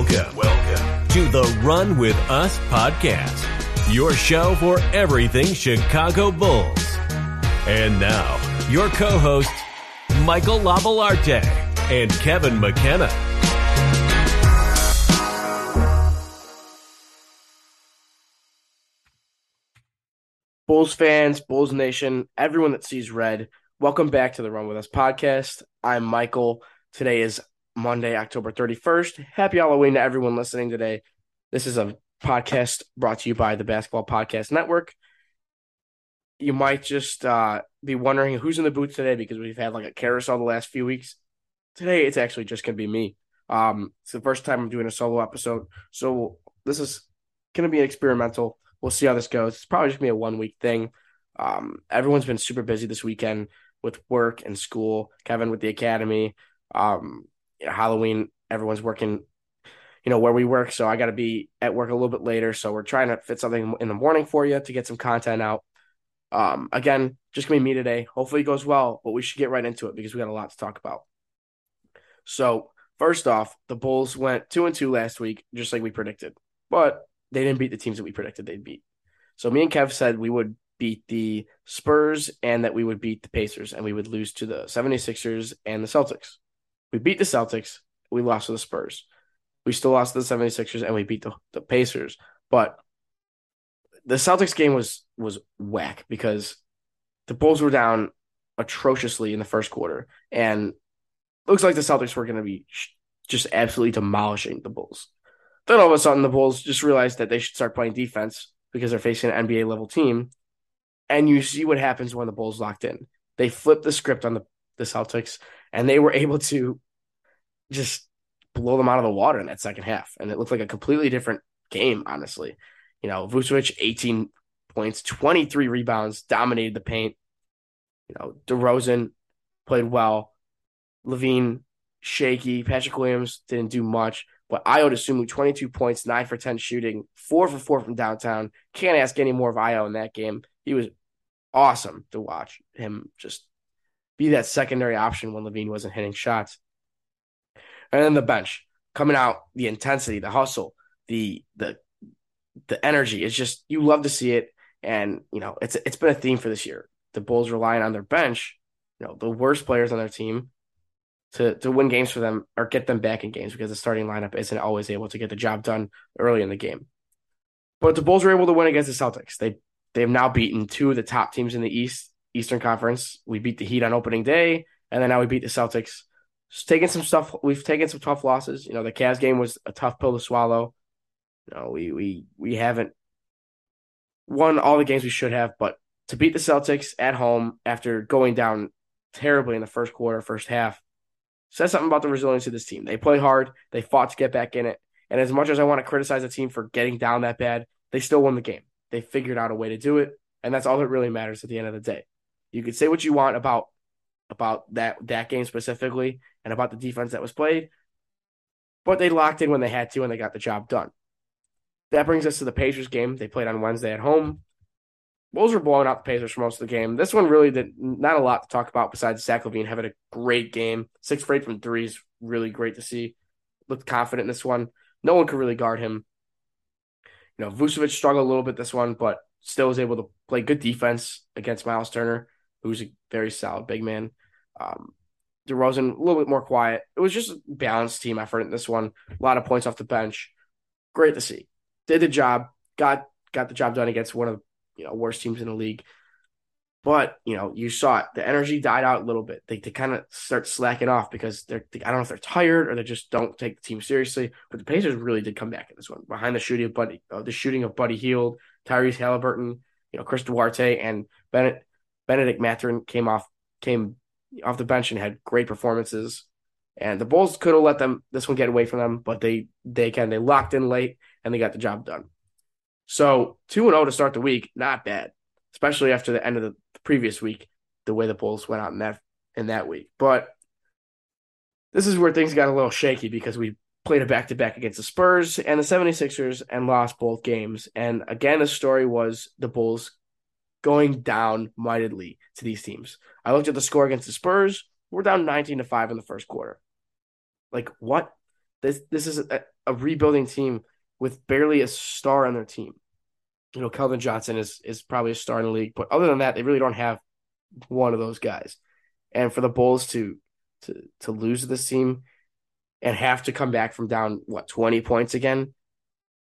Welcome, welcome to the Run With Us podcast, your show for everything Chicago Bulls. And now, your co hosts, Michael Lavalarte and Kevin McKenna. Bulls fans, Bulls Nation, everyone that sees red, welcome back to the Run With Us podcast. I'm Michael. Today is Monday, October 31st. Happy Halloween to everyone listening today. This is a podcast brought to you by the Basketball Podcast Network. You might just uh, be wondering who's in the booth today because we've had like a carousel the last few weeks. Today, it's actually just going to be me. Um, it's the first time I'm doing a solo episode. So this is going to be an experimental. We'll see how this goes. It's probably just going to be a one week thing. Um, everyone's been super busy this weekend with work and school. Kevin with the academy. Um, Halloween, everyone's working, you know, where we work. So I got to be at work a little bit later. So we're trying to fit something in the morning for you to get some content out. Um, again, just gonna be me today. Hopefully it goes well, but we should get right into it because we got a lot to talk about. So first off, the Bulls went two and two last week, just like we predicted, but they didn't beat the teams that we predicted they'd beat. So me and Kev said we would beat the Spurs and that we would beat the Pacers and we would lose to the 76ers and the Celtics. We beat the Celtics. We lost to the Spurs. We still lost to the 76ers and we beat the, the Pacers. But the Celtics game was was whack because the Bulls were down atrociously in the first quarter. And looks like the Celtics were going to be just absolutely demolishing the Bulls. Then all of a sudden, the Bulls just realized that they should start playing defense because they're facing an NBA level team. And you see what happens when the Bulls locked in. They flip the script on the, the Celtics and they were able to just blow them out of the water in that second half. And it looked like a completely different game, honestly. You know, Vucevic, 18 points, 23 rebounds, dominated the paint. You know, DeRozan played well. LaVine, shaky. Patrick Williams didn't do much. But Ayo Dosunmu, 22 points, 9 for 10 shooting, 4 for 4 from downtown. Can't ask any more of Ayo in that game. He was awesome to watch him just be that secondary option when LaVine wasn't hitting shots. And then the bench coming out, the intensity, the hustle, the the the energy. It's just you love to see it. And you know, it's it's been a theme for this year. The Bulls relying on their bench, you know, the worst players on their team to to win games for them or get them back in games because the starting lineup isn't always able to get the job done early in the game. But the Bulls were able to win against the Celtics. They they've now beaten two of the top teams in the East Eastern Conference. We beat the Heat on opening day, and then now we beat the Celtics. Just taking some stuff. We've taken some tough losses. You know, the Cavs game was a tough pill to swallow. You know, we we we haven't won all the games we should have, but to beat the Celtics at home after going down terribly in the first quarter, first half, says something about the resilience of this team. They play hard. They fought to get back in it. And as much as I want to criticize the team for getting down that bad, they still won the game. They figured out a way to do it, and that's all that really matters at the end of the day. You could say what you want about about that that game specifically and about the defense that was played, but they locked in when they had to and they got the job done. That brings us to the Pacers game. They played on Wednesday at home. Bulls were blowing out the Pacers for most of the game. This one really did not a lot to talk about besides Zach LaVine having a great game. Six for eight from threes, really great to see. Looked confident in this one. No one could really guard him. You know, Vucevic struggled a little bit this one, but still was able to play good defense against Miles Turner who's a very solid big man. Um, DeRozan a little bit more quiet. It was just a balanced team effort in this one. A lot of points off the bench. Great to see. Did the job. Got got the job done against one of the you know worst teams in the league. But you know, you saw it. The energy died out a little bit. They, they kind of start slacking off because they're. They, I don't know if they're tired or they just don't take the team seriously. But the Pacers really did come back in this one behind the shooting of Buddy, uh, the shooting of Buddy Hield, Tyrese Halliburton, you know, Chris Duarte, and Bennett Bennedict Mathurin came off came off the bench and had great performances. And the Bulls could have let them this one get away from them, but they they can they locked in late and they got the job done. So two and zero oh to start the week, not bad, especially after the end of the previous week, the way the Bulls went out in that in that week. But this is where things got a little shaky because we played a back to back against the Spurs and the 76ers and lost both games. And again, the story was the Bulls going down mightily to these teams. I looked at the score against the Spurs. We're down 19 to 5 in the first quarter. Like what? This this is a, a rebuilding team with barely a star on their team. You know, Keldon Johnson is is probably a star in the league, but other than that, they really don't have one of those guys. And for the Bulls to to to lose this team and have to come back from down what 20 points again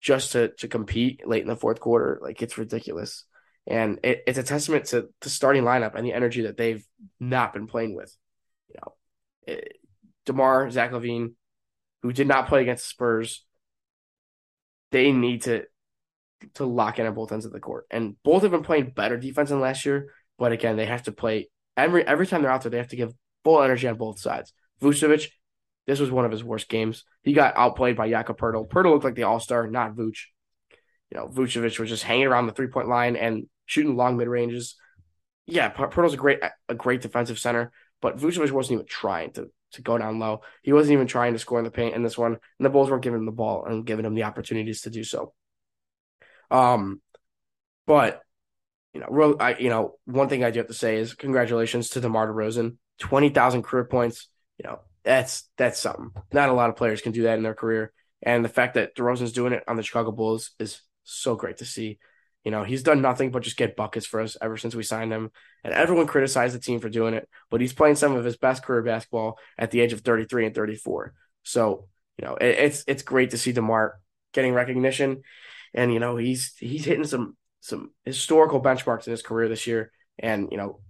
just to to compete late in the fourth quarter, like it's ridiculous. And it, it's a testament to the starting lineup and the energy that they've not been playing with. You know, it, DeMar, Zach LaVine, who did not play against the Spurs, they need to to lock in on both ends of the court. And both have been playing better defense than last year, but again, they have to play every every time they're out there, they have to give full energy on both sides. Vucevic, this was one of his worst games. He got outplayed by Jakob Poeltl. Poeltl looked like the all star, not Vooch. You know, Vucevic was just hanging around the three point line and shooting long mid ranges. Yeah, Poeltl's a great a great defensive center, but Vucevic wasn't even trying to to go down low. He wasn't even trying to score in the paint in this one, and the Bulls weren't giving him the ball and giving him the opportunities to do so. Um, but you know, I you know, one thing I do have to say is congratulations to DeMar DeRozan, twenty thousand career points. You know, that's that's something. Not a lot of players can do that in their career, and the fact that DeRozan's doing it on the Chicago Bulls is so great to see. You know, he's done nothing but just get buckets for us ever since we signed him. And everyone criticized the team for doing it, but he's playing some of his best career basketball at the age of 33 and 34. So, you know, it, it's it's great to see DeMar getting recognition. And, you know, he's he's hitting some some historical benchmarks in his career this year. And, you know,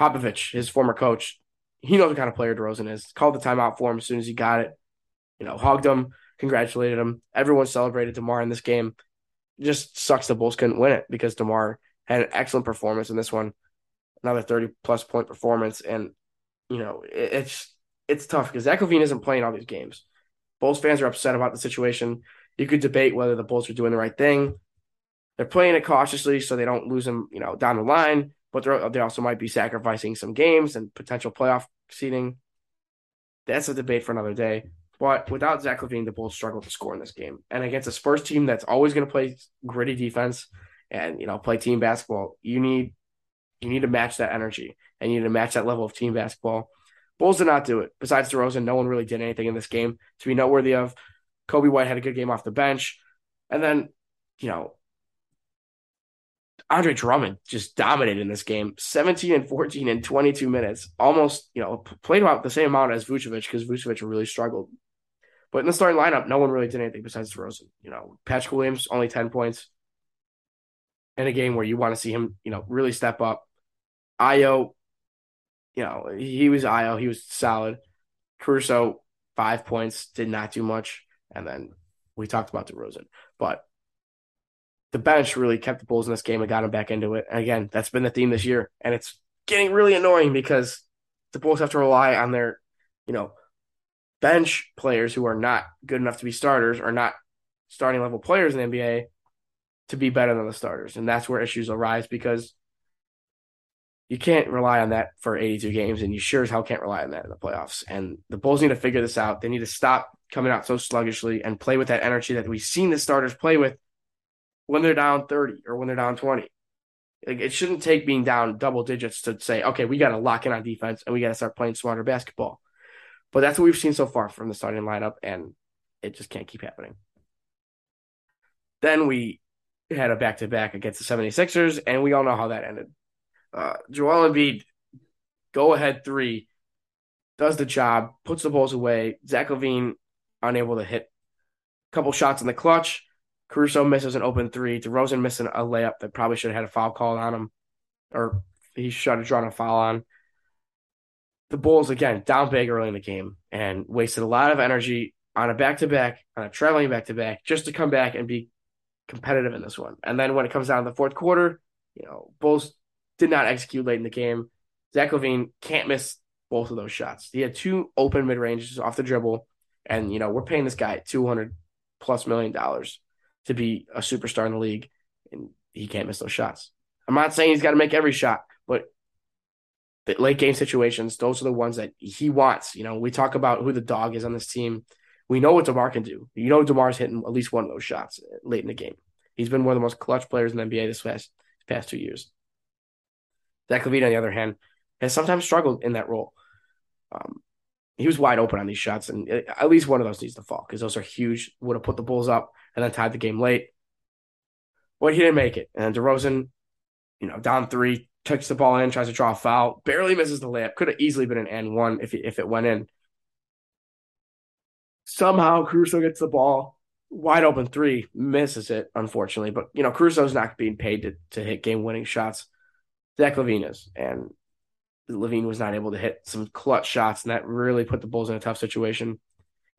Popovich, his former coach, he knows what kind of player DeRozan is. Called the timeout for him as soon as he got it. You know, hugged him, congratulated him. Everyone celebrated DeMar in this game just sucks the Bulls couldn't win it because DeMar had an excellent performance in this one, another 30 plus point performance. And, you know, it, it's it's tough because Zach LaVine isn't playing all these games. Bulls fans are upset about the situation. You could debate whether the Bulls are doing the right thing. They're playing it cautiously so they don't lose them, you know, down the line, but they also might be sacrificing some games and potential playoff seeding. That's a debate for another day. But without Zach LaVine, the Bulls struggled to score in this game. And against a Spurs team that's always going to play gritty defense and you know play team basketball, you need you need to match that energy and you need to match that level of team basketball. Bulls did not do it. Besides DeRozan, no one really did anything in this game to be noteworthy of. Coby White had a good game off the bench, and then you know Andre Drummond just dominated in this game 17 and 14 in 22 minutes, almost, you know, played about the same amount as Vucevic because Vucevic really struggled but in the starting lineup, no one really did anything besides DeRozan. You know, Patrick Williams only ten points in a game where you want to see him, you know, really step up. Ayo, you know, he was Ayo, he was solid. Caruso, five points, did not do much, and then we talked about DeRozan, but the bench really kept the Bulls in this game and got them back into it. And again, that's been the theme this year, and it's getting really annoying because the Bulls have to rely on their, you know, bench players who are not good enough to be starters or not starting level players in the NBA to be better than the starters. And that's where issues arise because you can't rely on that for 82 games, and you sure as hell can't rely on that in the playoffs. And the Bulls need to figure this out. They need to stop coming out so sluggishly and play with that energy that we've seen the starters play with when they're down 30 or when they're down 20. Like it shouldn't take being down double digits to say, okay, we got to lock in on defense and we got to start playing smarter basketball. But that's what we've seen so far from the starting lineup, and it just can't keep happening. Then we had a back to back against the 76ers, and we all know how that ended. Uh, Joel Embiid, go ahead three, does the job, puts the Bulls away. Zach LaVine unable to hit a couple shots in the clutch. Caruso misses an open three. DeRozan missing a layup that probably should have had a foul called on him, or he should have drawn a foul on the Bulls again down big early in the game and wasted a lot of energy on a back to back, on a traveling back to back, just to come back and be competitive in this one. And then when it comes down to the fourth quarter, you know, Bulls did not execute late in the game. Zach LaVine can't miss both of those shots. He had two open mid ranges off the dribble, and you know we're paying this guy two hundred plus million dollars to be a superstar in the league, and he can't miss those shots. I'm not saying he's got to make every shot, but the late game situations, those are the ones that he wants. You know, we talk about who the dog is on this team. We know what DeMar can do. You know, DeMar's hitting at least one of those shots late in the game. He's been one of the most clutch players in the NBA this past past two years. Zach LaVine, on the other hand, has sometimes struggled in that role. Um, he was wide open on these shots, and at least one of those needs to fall because those are huge. Would have put the Bulls up and then tied the game late. But he didn't make it. And DeRozan, you know, down three, takes the ball in, tries to draw a foul, barely misses the layup. Could have easily been an and one if if it went in. Somehow Caruso gets the ball, wide open three, misses it, unfortunately. But you know, Caruso's not being paid to, to hit game winning shots. Zach LaVine is, and LaVine was not able to hit some clutch shots, and that really put the Bulls in a tough situation.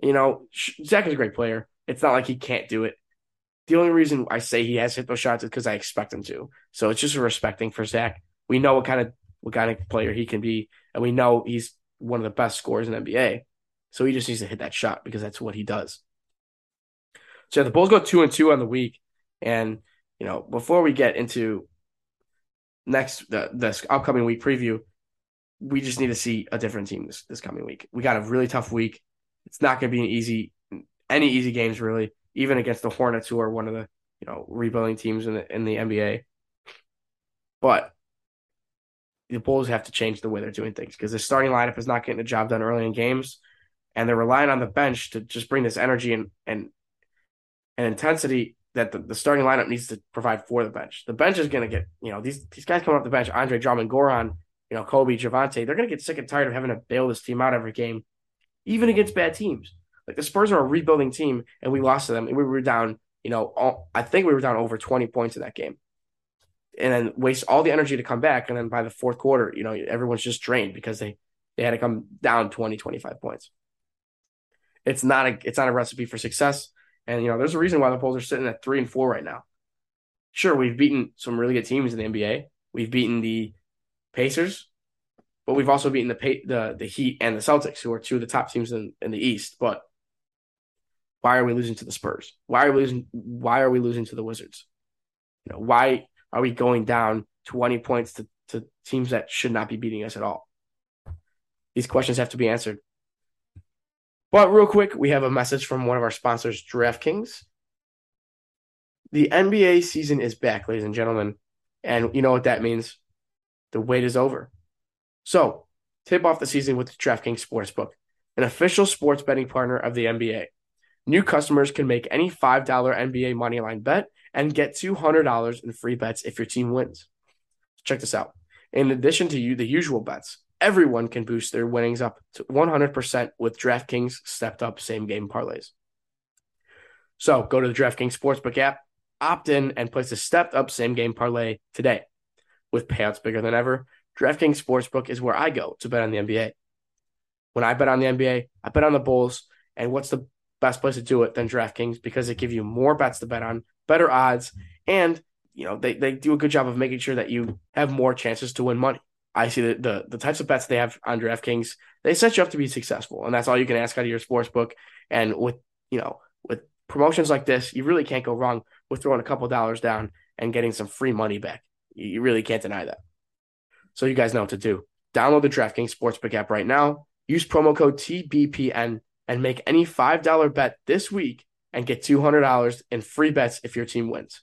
You know, Zach is a great player. It's not like he can't do it. The only reason I say he has hit those shots is because I expect him to. So it's just a respecting for Zach. We know what kind of what kind of player he can be, and we know he's one of the best scorers in NBA. So he just needs to hit that shot because that's what he does. So the Bulls go two and two on the week, and you know before we get into next the this upcoming week preview, we just need to see a different team this this coming week. We got a really tough week. It's not going to be an easy any easy games really, even against the Hornets, who are one of the you know rebuilding teams in the in the NBA. But the Bulls have to change the way they're doing things because the starting lineup is not getting the job done early in games, and they're relying on the bench to just bring this energy and and and intensity that the, the starting lineup needs to provide for the bench. The bench is going to get you know these these guys coming off the bench, Andre Drummond, Goran, you know Coby, Javonte. They're going to get sick and tired of having to bail this team out every game, even against bad teams. Like the Spurs are a rebuilding team, and we lost to them, and we were down. You know, all, I think we were down over twenty points in that game and then waste all the energy to come back. And then by the fourth quarter, you know, everyone's just drained because they, they had to come down 20, 25 points. It's not a it's not a recipe for success. And you know, there's a reason why the Bulls are sitting at three and four right now. Sure, we've beaten some really good teams in the NBA. We've beaten the Pacers, but we've also beaten the the the Heat and the Celtics, who are two of the top teams in, in the East. But why are we losing to the Spurs? Why are we losing? Why are we losing to the Wizards? You know, why are we going down 20 points to, to teams that should not be beating us at all? These questions have to be answered. But real quick, we have a message from one of our sponsors, DraftKings. The NBA season is back, ladies and gentlemen. And you know what that means? The wait is over. So, tip off the season with the DraftKings Sportsbook, an official sports betting partner of the NBA. New customers can make any $5 NBA moneyline bet and get $200 in free bets if your team wins. Check this out. In addition to you, the usual bets, everyone can boost their winnings up to 100% with DraftKings stepped up same game parlays. So go to the DraftKings Sportsbook app, opt in, and place a stepped up same game parlay today. With payouts bigger than ever, DraftKings Sportsbook is where I go to bet on the NBA. When I bet on the NBA, I bet on the Bulls. And what's the best place to do it than DraftKings because they give you more bets to bet on, better odds, and you know they, they do a good job of making sure that you have more chances to win money. I see the, the the types of bets they have on DraftKings, they set you up to be successful, and that's all you can ask out of your sports book. And with you know with promotions like this, you really can't go wrong with throwing a couple dollars down and getting some free money back. You really can't deny that. So you guys know what to do. Download the DraftKings Sportsbook app right now. Use promo code TBPN and make any $5 bet this week and get $200 in free bets if your team wins.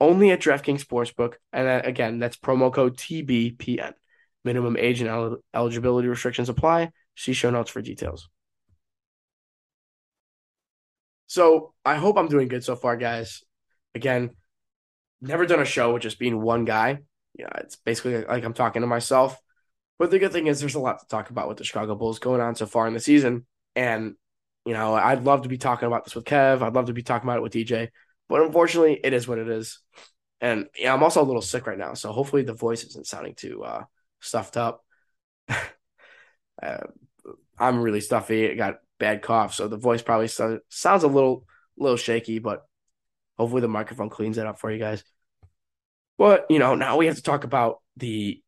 Only at DraftKings Sportsbook. And again, that's promo code TBPN. Minimum age and el- eligibility restrictions apply. See show notes for details. So I hope I'm doing good so far, guys. Again, never done a show with just being one guy. Yeah, it's basically like I'm talking to myself. But the good thing is there's a lot to talk about with the Chicago Bulls going on so far in the season. And you know, I'd love to be talking about this with Kev. I'd love to be talking about it with DJ, but unfortunately, it is what it is. And yeah, I'm also a little sick right now, so hopefully the voice isn't sounding too uh, stuffed up. uh, I'm really stuffy. I got bad cough, so the voice probably sounds a little little shaky, but hopefully the microphone cleans that up for you guys. But you know, now we have to talk about the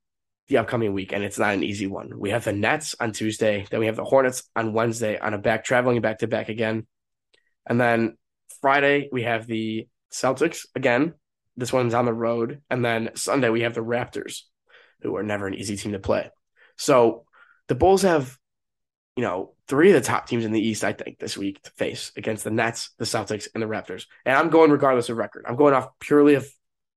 the upcoming week, and it's not an easy one. We have the Nets on Tuesday, then we have the Hornets on Wednesday on a back traveling back to back again, and then Friday we have the Celtics again. This one's on the road, and then Sunday we have the Raptors, who are never an easy team to play. So the Bulls have, you know, three of the top teams in the East, I think, this week to face against the Nets, the Celtics, and the Raptors. And I'm going regardless of record. I'm going off purely of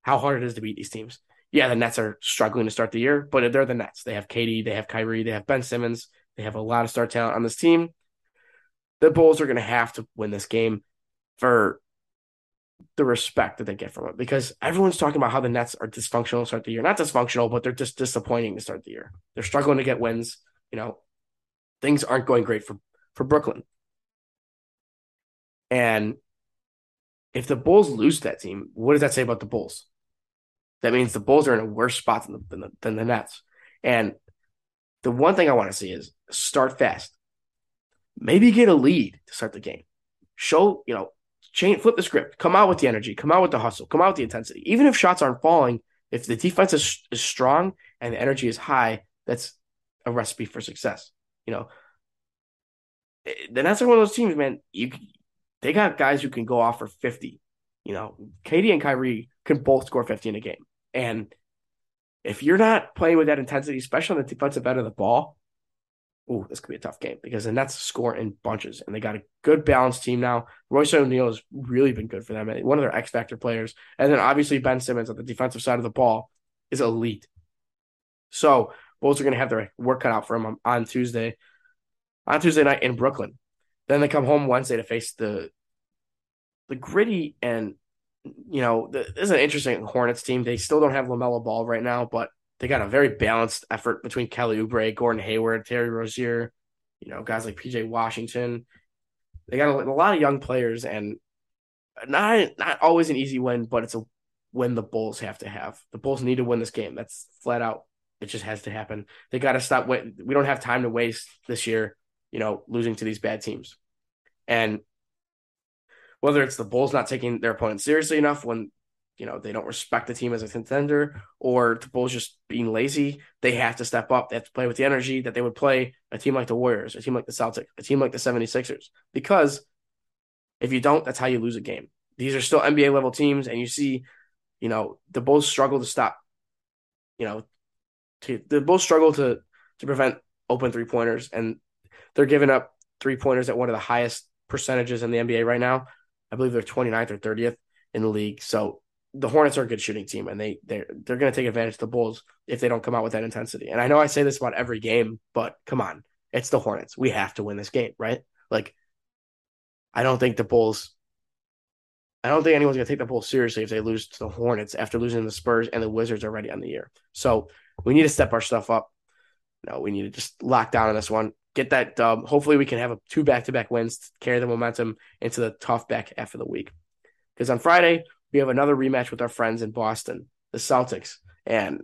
how hard it is to beat these teams yeah, the Nets are struggling to start the year, but they're the Nets. They have KD, they have Kyrie, they have Ben Simmons, They have a lot of star talent on this team. The Bulls are going to have to win this game for the respect that they get from it because everyone's talking about how the Nets are dysfunctional to start the year. Not dysfunctional, but they're just disappointing to start the year. They're struggling to get wins. You know, things aren't going great for, for Brooklyn. And if the Bulls lose that team, what does that say about the Bulls? That means the Bulls are in a worse spot than the, than the, than the Nets. And the one thing I want to see is start fast. Maybe get a lead to start the game. Show, you know, change, flip the script. Come out with the energy. Come out with the hustle. Come out with the intensity. Even if shots aren't falling, if the defense is, is strong and the energy is high, that's a recipe for success. You know, the Nets are one of those teams, man. You they got guys who can go off for 50. You know, KD and Kyrie can both score 50 in a game. And if you're not playing with that intensity, especially on the defensive end of the ball, oh, this could be a tough game because the Nets score in bunches and they got a good balanced team now. Royce O'Neale has really been good for them, one of their X factor players. And then obviously Ben Simmons on the defensive side of the ball is elite. So Bulls are going to have their work cut out for them on Tuesday, on Tuesday night in Brooklyn. Then they come home Wednesday to face the the gritty and you know, this is an interesting Hornets team. They still don't have LaMelo Ball right now, but they got a very balanced effort between Kelly Oubre, Gordon Hayward, Terry Rozier, you know, guys like PJ Washington. They got a, a, lot of young players and not not always an easy win, but it's a win the Bulls have to have. The Bulls need to win this game. That's flat out. It just has to happen. They got to stop. We don't have time to waste this year, you know, losing to these bad teams. And whether it's the Bulls not taking their opponent seriously enough when you know they don't respect the team as a contender, or the Bulls just being lazy, they have to step up. They have to play with the energy that they would play a team like the Warriors, a team like the Celtics, a team like the 76ers. Because if you don't, that's how you lose a game. These are still NBA level teams, and you see, you know, the Bulls struggle to stop. You know, to, the Bulls struggle to to prevent open three pointers, and they're giving up three pointers at one of the highest percentages in the NBA right now. I believe they're 29th or 30th in the league. So the Hornets are a good shooting team, and they they're they're going to take advantage of the Bulls if they don't come out with that intensity. And I know I say this about every game, but come on, it's the Hornets. We have to win this game, right? Like, I don't think the Bulls. I don't think anyone's going to take the Bulls seriously if they lose to the Hornets after losing the Spurs and the Wizards already on the year. So we need to step our stuff up. No, we need to just lock down on this one get that dub. Hopefully, we can have a two back to back wins to carry the momentum into the tough back half of the week. Because on Friday, we have another rematch with our friends in Boston, the Celtics. And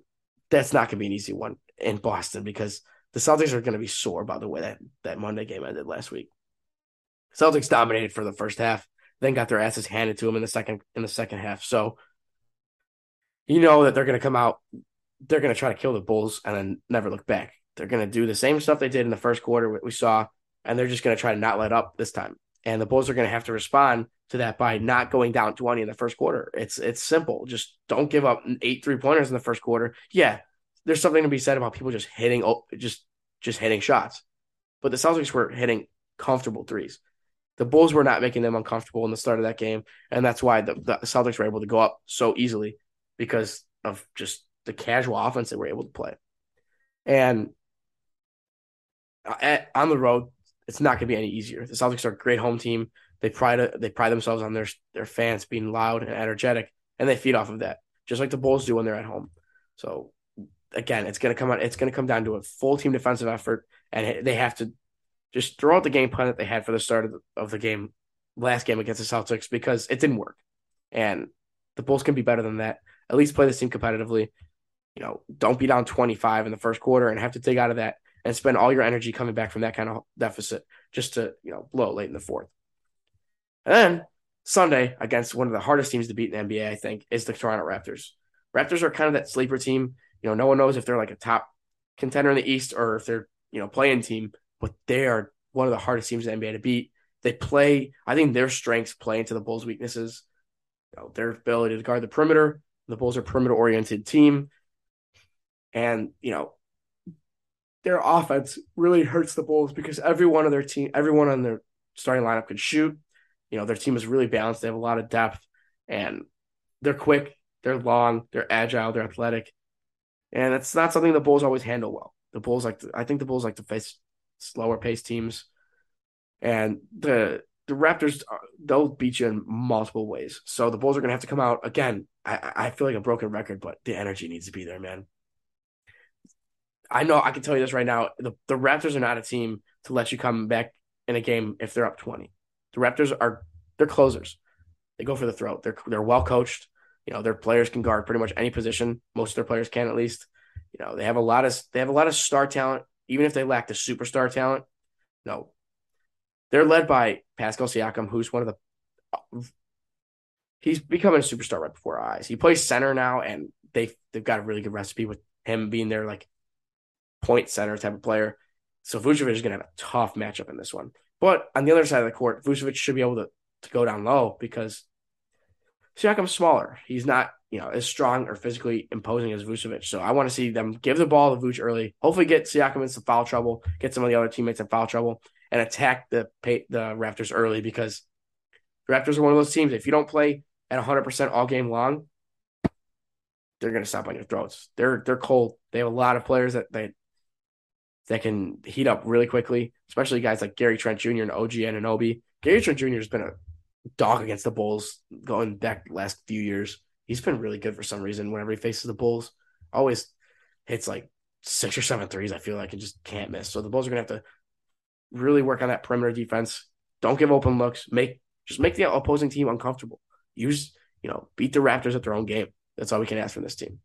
that's not going to be an easy one in Boston because the Celtics are going to be sore by the way that, that Monday game ended last week. Celtics dominated for the first half, then got their asses handed to them in the second in the second half. So you know that they're going to come out, they're going to try to kill the Bulls and then never look back. They're going to do the same stuff they did in the first quarter, we saw, and they're just going to try to not let up this time. And the Bulls are going to have to respond to that by not going down 20 in the first quarter. It's it's simple. Just don't give up eight three pointers in the first quarter. Yeah, there's something to be said about people just hitting just just hitting shots. But the Celtics were hitting comfortable threes. The Bulls were not making them uncomfortable in the start of that game, and that's why the, the Celtics were able to go up so easily because of just the casual offense they were able to play. And at, on the road, it's not going to be any easier. The Celtics are a great home team. They pride they pride themselves on their their fans being loud and energetic, and they feed off of that, just like the Bulls do when they're at home. So again, it's going to come out. It's going to come down to a full team defensive effort, and they have to just throw out the game plan that they had for the start of the, of the game, last game against the Celtics, because it didn't work. And the Bulls can be better than that. At least play this team competitively. You know, don't be down 25 in the first quarter and have to take out of that and spend all your energy coming back from that kind of deficit just to, you know, blow late in the fourth. And then Sunday against one of the hardest teams to beat in the NBA, I think, is the Toronto Raptors. Raptors are kind of that sleeper team. You know, no one knows if they're like a top contender in the East or if they're, you know, playing team, but they are one of the hardest teams in the NBA to beat. They play, I think their strengths play into the Bulls' weaknesses. You know, their ability to guard the perimeter. The Bulls are perimeter oriented team. And, you know, their offense really hurts the Bulls because every one of their team, everyone on their starting lineup can shoot. You know, their team is really balanced. They have a lot of depth and they're quick, they're long, they're agile, they're athletic. And it's not something the Bulls always handle well. The Bulls like to, I think the Bulls like to face slower paced teams. And the the Raptors uh, they'll beat you in multiple ways. So the Bulls are going to have to come out again. I I feel like a broken record, but the energy needs to be there, man. I know I can tell you this right now. The the Raptors are not a team to let you come back in a game if they're up 20. The Raptors are they're closers. They go for the throat. They're they're well coached. You know, their players can guard pretty much any position. Most of their players can at least. You know, they have a lot of they have a lot of star talent, even if they lack the superstar talent. No. They're led by Pascal Siakam, who's one of the he's becoming a superstar right before our eyes. He plays center now, and they they've got a really good recipe with him being their like point center type of player. So Vucevic is going to have a tough matchup in this one. But on the other side of the court, Vucevic should be able to, to go down low because Siakam's smaller. He's not, you know, as strong or physically imposing as Vucevic. So I want to see them give the ball to Vuce early. Hopefully, get Siakam in some foul trouble, get some of the other teammates in foul trouble, and attack the the Raptors early because the Raptors are one of those teams. If you don't play at 100 percent all game long, they're going to stop on your throats. They're they're cold. They have a lot of players that they that can heat up really quickly, especially guys like Gary Trent Jr. and OG Anunoby. Gary Trent Jr. has been a dog against the Bulls going back last few years. He's been really good for some reason whenever he faces the Bulls. Always hits like six or seven threes, I feel like, and just can't miss. So the Bulls are going to have to really work on that perimeter defense. Don't give open looks. Make just make the opposing team uncomfortable. Use, you know, beat the Raptors at their own game. That's all we can ask from this team.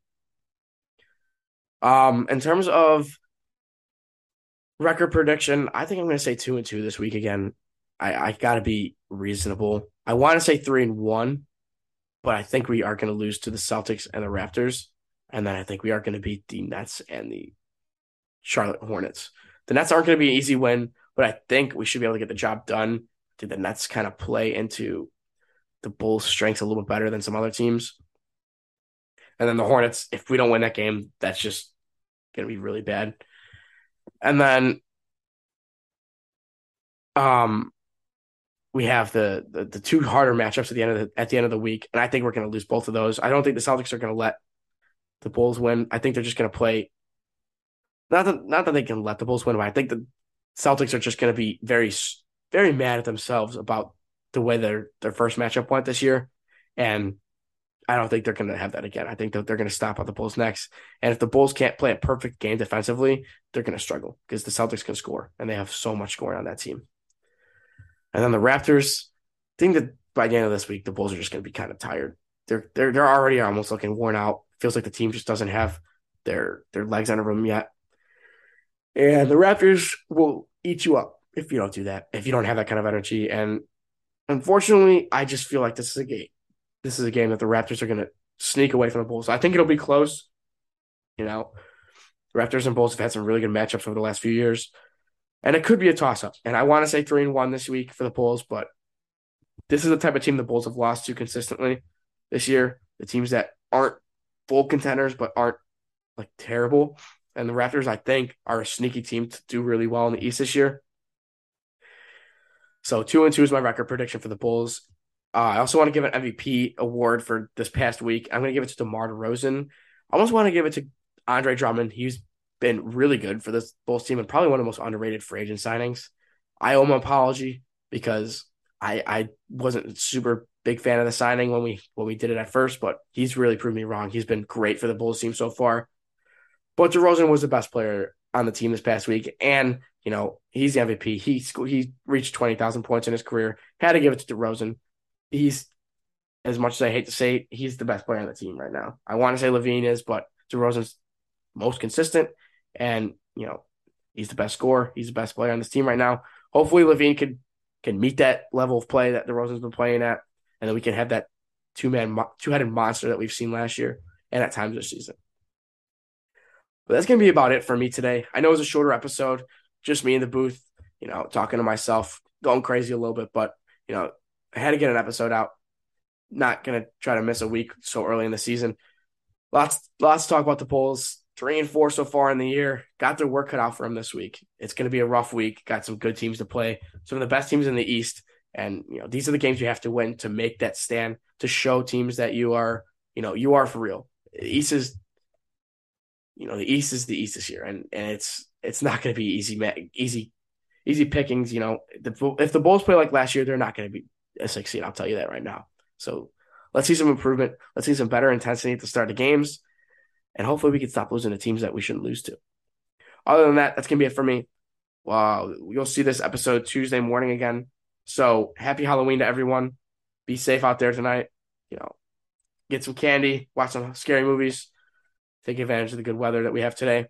Um, in terms of record prediction, I think I'm going to say two and two this week again. I, I got to be reasonable. I want to say three and one, but I think we are going to lose to the Celtics and the Raptors. And then I think we are going to beat the Nets and the Charlotte Hornets. The Nets aren't going to be an easy win, but I think we should be able to get the job done. Did the Nets kind of play into the Bulls' strengths a little bit better than some other teams? And then the Hornets, if we don't win that game, that's just going to be really bad. And then um we have the, the, the two harder matchups at the end of the at the end of the week, and I think we're going to lose both of those. I don't think the Celtics are going to let the Bulls win. I think they're just going to play. Not that not that they can let the Bulls win, but I think the Celtics are just going to be very very mad at themselves about the way their their first matchup went this year, and I don't think they're going to have that again. I think that they're going to stop on the Bulls next. And if the Bulls can't play a perfect game defensively, they're going to struggle because the Celtics can score and they have so much scoring on that team. And then the Raptors, I think that by the end of this week, the Bulls are just going to be kind of tired. They're they're they're already almost looking worn out. Feels like the team just doesn't have their their legs under them yet. And the Raptors will eat you up if you don't do that. If you don't have that kind of energy. And unfortunately, I just feel like this is a game this is a game that the Raptors are going to sneak away from the Bulls. I think it'll be close. You know, Raptors and Bulls have had some really good matchups over the last few years, and it could be a toss up. And I want to say three and one this week for the Bulls, but this is the type of team the Bulls have lost to consistently this year. The teams that aren't full contenders but aren't like terrible. And the Raptors, I think, are a sneaky team to do really well in the East this year. So two and two is my record prediction for the Bulls. Uh, I also want to give an MVP award for this past week. I'm going to give it to DeMar DeRozan. I almost want to give it to Andre Drummond. He's been really good for this Bulls team and probably one of the most underrated free agent signings. I owe him an apology because I I wasn't super big fan of the signing when we when we did it at first, but he's really proved me wrong. He's been great for the Bulls team so far. But DeRozan was the best player on the team this past week, and you know he's the MVP. He he reached twenty thousand points in his career. Had to give it to DeRozan he's as much as I hate to say he's the best player on the team right now. I want to say LaVine is, but DeRozan's most consistent, and you know he's the best scorer. He's the best player on this team right now. Hopefully, LaVine can can meet that level of play that DeRozan's been playing at, and then we can have that two man two headed monster that we've seen last year and at times this season. But that's gonna be about it for me today. I know it was a shorter episode, just me in the booth, you know, talking to myself, going crazy a little bit, but you know, I had to get an episode out. Not gonna try to miss a week so early in the season. Lots, lots to talk about the Bulls. Three and four so far in the year. Got their work cut out for them this week. It's going to be a rough week. Got some good teams to play. Some of the best teams in the East, and you know these are the games you have to win to make that stand to show teams that you are, you know, you are for real. The East is, you know, the East is the East this year, and and it's it's not going to be easy easy easy pickings. You know, the, if the Bulls play like last year, they're not going to be seed. I'll tell you that right now. So let's see some improvement. Let's see some better intensity at the start of games, and hopefully we can stop losing to teams that we shouldn't lose to. Other than that, that's gonna be it for me. Wow, you'll see this episode Tuesday morning again. So happy Halloween to everyone. Be safe out there tonight. You know, get some candy, watch some scary movies, take advantage of the good weather that we have today.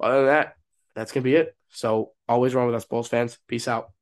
Other than that, that's gonna be it. So always run with us, Bulls fans. Peace out.